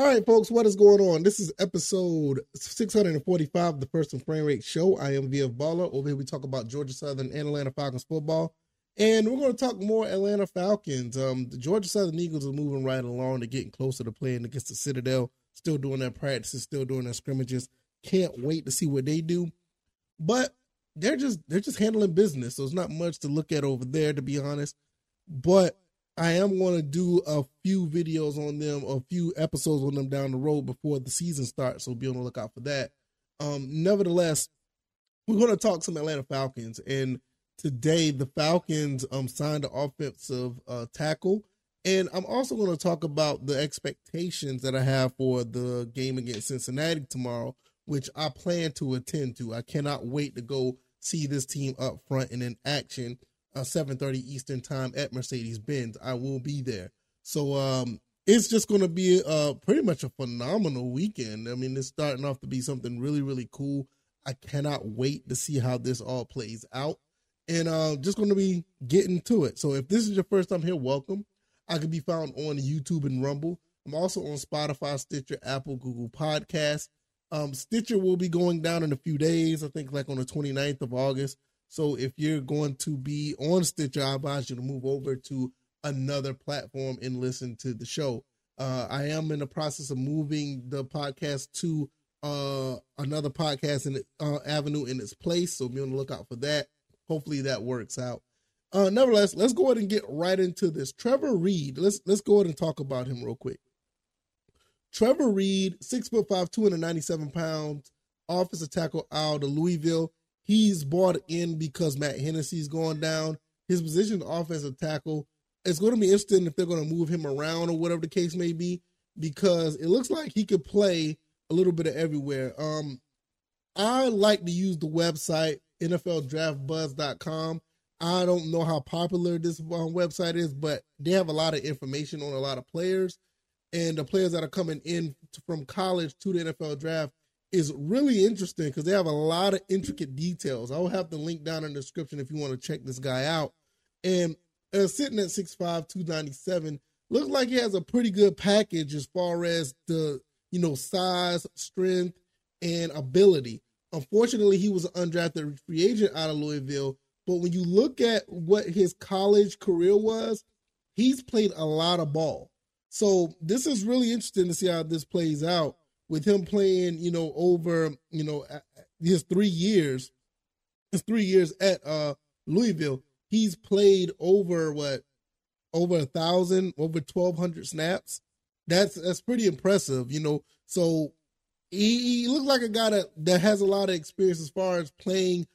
All right, folks, what is going on? This is episode 645 of the First and Frame Rate Show. I am VF Baller. Over here, we talk about Georgia Southern and Atlanta Falcons football. And we're going to talk more Atlanta Falcons. Um, the Georgia Southern Eagles are moving right along. They're getting closer to playing against the Citadel. Still doing their practices, still doing their scrimmages. Can't wait to see what they do. But they're just they're just handling business. So it's not much to look at over there, to be honest. But I am going to do a few videos on them, a few episodes on them down the road before the season starts. So be on the lookout for that. Um, nevertheless, we're going to talk some Atlanta Falcons. And today, the Falcons um, signed an offensive uh, tackle. And I'm also going to talk about the expectations that I have for the game against Cincinnati tomorrow, which I plan to attend to. I cannot wait to go see this team up front and in action uh, 7:30 Eastern time at Mercedes Benz. I will be there. So um, it's just going to be uh, pretty much a phenomenal weekend. I mean, it's starting off to be something really, really cool. I cannot wait to see how this all plays out. And uh, just going to be getting to it. So if this is your first time here, welcome. I can be found on YouTube and Rumble. I'm also on Spotify, Stitcher, Apple, Google Podcasts. Um, Stitcher will be going down in a few days, I think like on the 29th of August. So if you're going to be on Stitcher, I advise you to move over to another platform and listen to the show. Uh, I am in the process of moving the podcast to uh, another podcast in uh, avenue in its place, so be on the lookout for that. Hopefully that works out. Uh, nevertheless, let's go ahead and get right into this. Trevor Reid, let's let's go ahead and talk about him real quick. Trevor Reid, six foot five, two hundred ninety seven pounds, offensive tackle out of Louisville. He's bought in because Matt Hennessy's going down. His position, offensive tackle, it's going to be interesting if they're going to move him around or whatever the case may be, because it looks like he could play a little bit of everywhere. Um, I like to use the website NFLDraftBuzz.com. I don't know how popular this uh, website is, but they have a lot of information on a lot of players, and the players that are coming in from college to the NFL draft is really interesting because they have a lot of intricate details. I'll have the link down in the description if you want to check this guy out. And uh, sitting at 6'5, 297, looks like he has a pretty good package as far as the, you know, size, strength, and ability. Unfortunately, he was an undrafted free agent out of Louisville. But when you look at what his college career was, he's played a lot of ball. So this is really interesting to see how this plays out with him playing, you know, over, you know, his three years, his three years at uh Louisville, he's played over what, over a thousand, over twelve hundred snaps. That's that's pretty impressive, you know. So he, he looks like a guy that that has a lot of experience as far as playing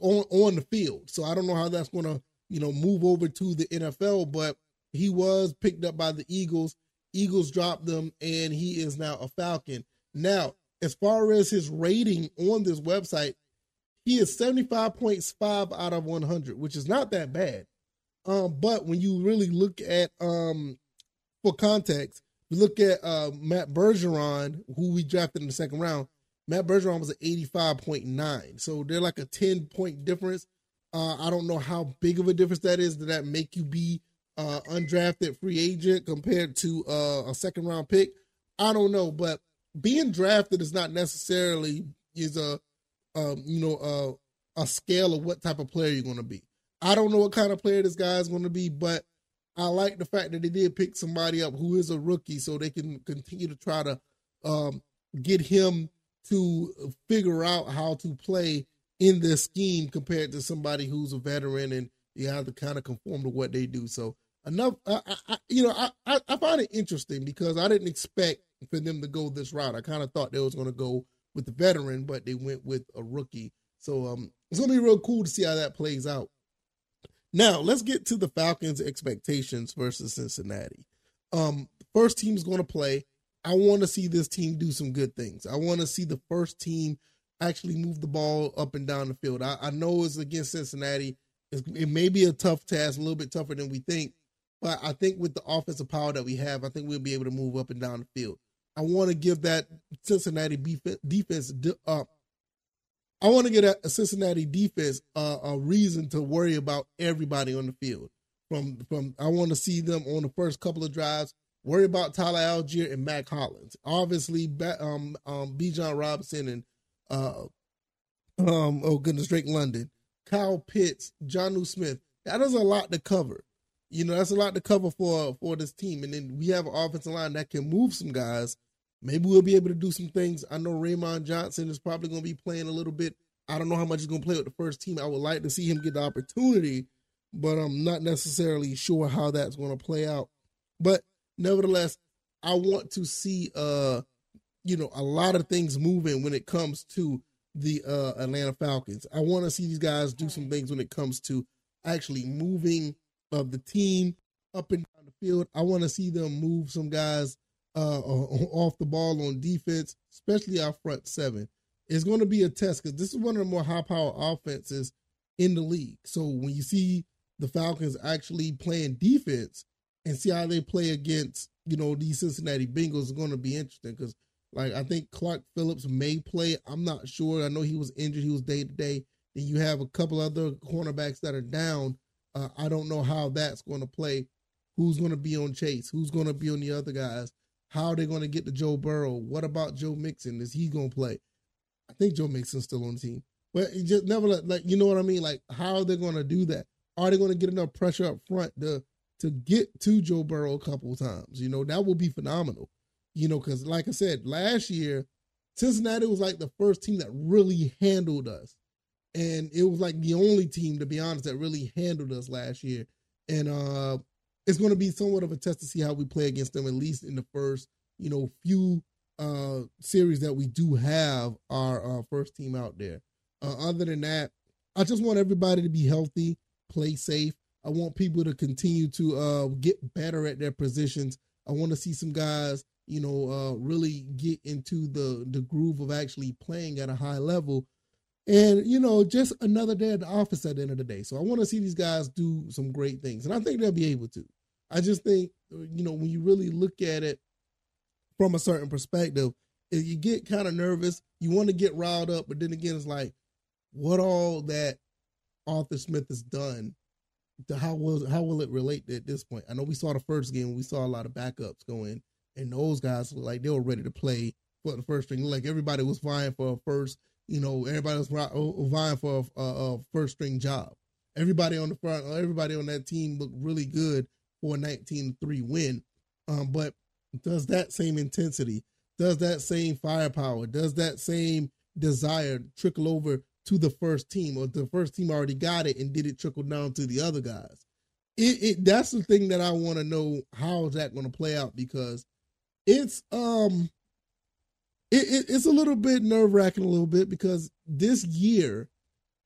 on on the field. So I don't know how that's going to you know move over to the NFL, but he was picked up by the Eagles Eagles dropped them, and he is now a Falcon. Now, as far as his rating on this website, he is 75.5 out of 100, which is not that bad. Um, but when you really look at, um, for context, you look at uh, Matt Bergeron, who we drafted in the second round. Matt Bergeron was an 85.9. So they're like a 10 point difference. Uh, I don't know how big of a difference that is. Did that make you be uh, undrafted free agent compared to uh, a second round pick. I don't know, but being drafted is not necessarily is a um, you know a, a scale of what type of player you're going to be. I don't know what kind of player this guy is going to be, but I like the fact that they did pick somebody up who is a rookie, so they can continue to try to um, get him to figure out how to play in this scheme compared to somebody who's a veteran and you have to kind of conform to what they do. So enough. I, I, you know, I, I find it interesting because I didn't expect for them to go this route. I kind of thought they was going to go with the veteran, but they went with a rookie. So um, it's going to be real cool to see how that plays out. Now let's get to the Falcons' expectations versus Cincinnati. Um, first team is going to play. I want to see this team do some good things. I want to see the first team actually move the ball up and down the field. I, I know it's against Cincinnati. It's, it may be a tough task, a little bit tougher than we think, but I think with the offensive power that we have, I think we'll be able to move up and down the field. I want to give that Cincinnati defense uh, I want to get a Cincinnati defense uh, a reason to worry about everybody on the field. From from I want to see them on the first couple of drives Worry about Tyler Allgeier and Mack Hollins. Obviously, um, um, Bijan Robinson and uh, um, oh goodness, Drake London, Kyle Pitts, Jonnu Smith. That is a lot to cover. You know, that's a lot to cover for for this team. And then we have an offensive line that can move some guys. Maybe we'll be able to do some things. I know Raymond Johnson is probably going to be playing a little bit. I don't know how much he's going to play with the first team. I would like to see him get the opportunity, but I'm not necessarily sure how that's going to play out. But nevertheless, I want to see uh you know a lot of things moving when it comes to the uh Atlanta Falcons. I want to see these guys do some things when it comes to actually moving of the team up and down the field. I want to see them move some guys uh, off the ball on defense, especially our front seven. It's going to be a test because this is one of the more high power offenses in the league. So when you see the Falcons actually playing defense and see how they play against, you know, these Cincinnati Bengals is going to be interesting because, like, I think Clark Phillips may play. I'm not sure. I know he was injured. He was day to day. Then you have a couple other cornerbacks that are down. Uh, I don't know how that's going to play. Who's going to be on Chase? Who's going to be on the other guys? How are they going to get to Joe Burrow? What about Joe Mixon? Is he going to play? I think Joe Mixon's still on the team, but it just never like you know what I mean. Like how are they going to do that? Are they going to get enough pressure up front to to get to Joe Burrow a couple times? You know that will be phenomenal. You know because like I said last year, Cincinnati was like the first team that really handled us and it was like the only team, to be honest, that really handled us last year. And uh, it's going to be somewhat of a test to see how we play against them, at least in the first, you know, few uh, series that we do have our uh, first team out there. Uh, other than that, I just want everybody to be healthy, play safe. I want people to continue to uh, get better at their positions. I want to see some guys, you know, uh, really get into the the groove of actually playing at a high level and, you know, just another day at the office at the end of the day. So I want to see these guys do some great things. And I think they'll be able to. I just think, you know, when you really look at it from a certain perspective, you get kind of nervous. You want to get riled up. But then again, it's like, what all that Arthur Smith has done, to how will how will it relate at this point? I know we saw the first game, we saw a lot of backups going, and those guys were like they were ready to play for the first string. Like everybody was vying for a first you know, everybody was vying for a, a, first string job. Everybody on the front, everybody on that team looked really good for a 19-3 win. Um, but does that same intensity, does that same firepower, does that same desire trickle over to the first team, or the first team already got it and did it trickle down to the other guys? It, it that's the thing that I want to know how is that going to play out because it's um it, it, it's a little bit nerve wracking, a little bit because this year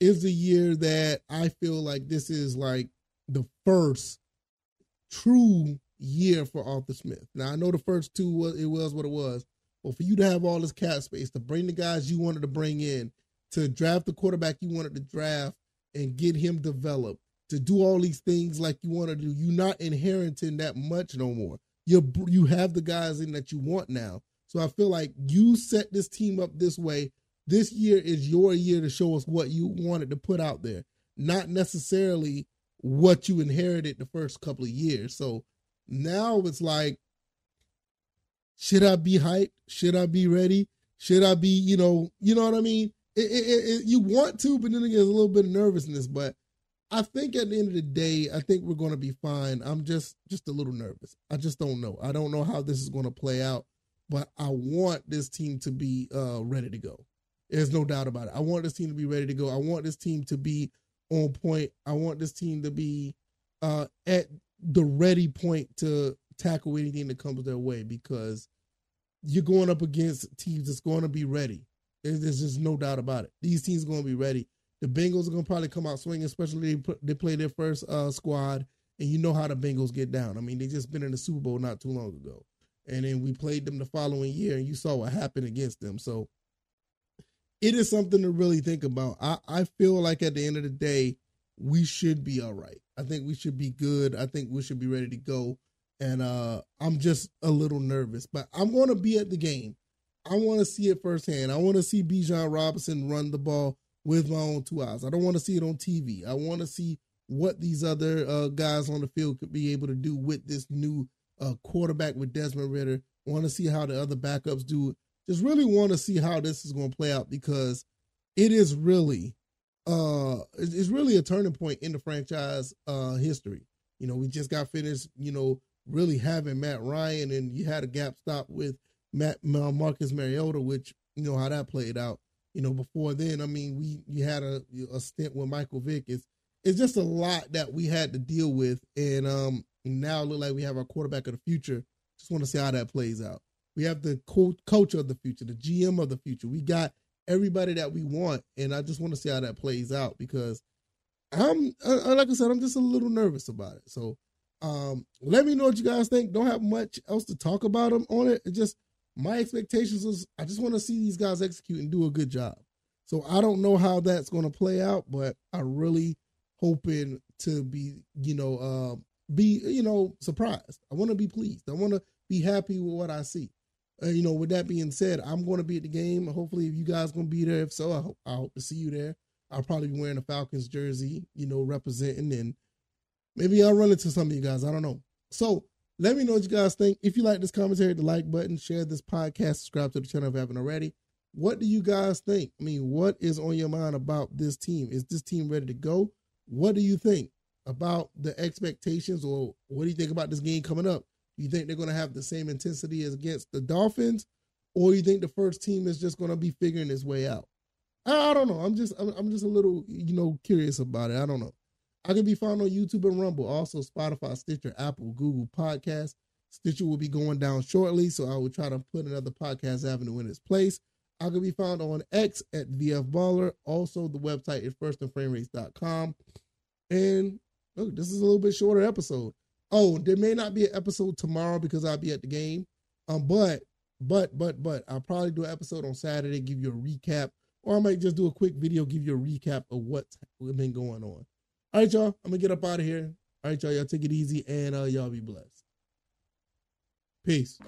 is the year that I feel like this is like the first true year for Arthur Smith. Now I know the first two was it was what it was, but for you to have all this cap space to bring the guys you wanted to bring in, to draft the quarterback you wanted to draft and get him developed, to do all these things like you want to do, you're not inheriting that much no more. You you have the guys in that you want now. So I feel like you set this team up this way. This year is your year to show us what you wanted to put out there, not necessarily what you inherited the first couple of years. So now it's like, should I be hyped? Should I be ready? Should I be, you know, you know what I mean? It, it, it, you want to, but then there's a little bit of nervousness. But I think at the end of the day, I think we're going to be fine. I'm just just a little nervous. I just don't know. I don't know how this is going to play out but I want this team to be uh, ready to go. There's no doubt about it. I want this team to be ready to go. I want this team to be on point. I want this team to be uh, at the ready point to tackle anything that comes their way because you're going up against teams that's going to be ready. There's just no doubt about it. These teams are going to be ready. The Bengals are going to probably come out swinging, especially they, they play their first uh, squad, and you know how the Bengals get down. I mean, they just been in the Super Bowl not too long ago and then we played them the following year, and you saw what happened against them. So it is something to really think about. I, I feel like at the end of the day, we should be all right. I think we should be good. I think we should be ready to go. And uh, I'm just a little nervous, but I'm going to be at the game. I want to see it firsthand. I want to see Bijan Robinson run the ball with my own two eyes. I don't want to see it on TV. I want to see what these other uh, guys on the field could be able to do with this new a quarterback with Desmond Ridder. Want to see how the other backups do. Just really want to see how this is going to play out because it is really, uh, it's really a turning point in the franchise uh history. You know, we just got finished, you know, really having Matt Ryan, and you had a gap stop with Matt Marcus Mariota, which you know how that played out. You know, before then, I mean, we you had a, a stint with Michael Vick. It's it's just a lot that we had to deal with, and um, now look like we have our quarterback of the future. Just want to see how that plays out. We have the co- coach of the future, the GM of the future. We got everybody that we want, and I just want to see how that plays out because I'm, uh, like I said, I'm just a little nervous about it. So, um, let me know what you guys think. Don't have much else to talk about them on it. It just my expectations is I just want to see these guys execute and do a good job. So I don't know how that's going to play out, but I really hoping to be, you know, uh, be, you know, surprised. I want to be pleased. I want to be happy with what I see. Uh, you know, with that being said, I'm going to be at the game. Hopefully, if you guys going to be there, if so, I hope, I hope to see you there. I'll probably be wearing a Falcons jersey, you know, representing, and maybe I'll run into some of you guys. I don't know. So let me know what you guys think. If you like this commentary, the like button, share this podcast, subscribe to the channel if you haven't already. What do you guys think? I mean, what is on your mind about this team? Is this team ready to go? What do you think about the expectations, or what do you think about this game coming up? You think they're going to have the same intensity as against the Dolphins, or you think the first team is just going to be figuring its way out? I, don't know. I'm just I'm, I'm just a little you know curious about it. I don't know. I can be found on YouTube and Rumble, also Spotify, Stitcher, Apple, Google Podcasts. Stitcher will be going down shortly, so I will try to put another podcast avenue in its place. I can be found on X at VF Baller. Also, the website is firstandframerates.com. And look, this is a little bit shorter episode. Oh, there may not be an episode tomorrow because I'll be at the game. Um, but but but but I'll probably do an episode on Saturday, give you a recap, or I might just do a quick video, give you a recap of what's been going on. All right, y'all. I'm gonna get up out of here. All right, y'all. Y'all take it easy and uh, y'all be blessed. Peace.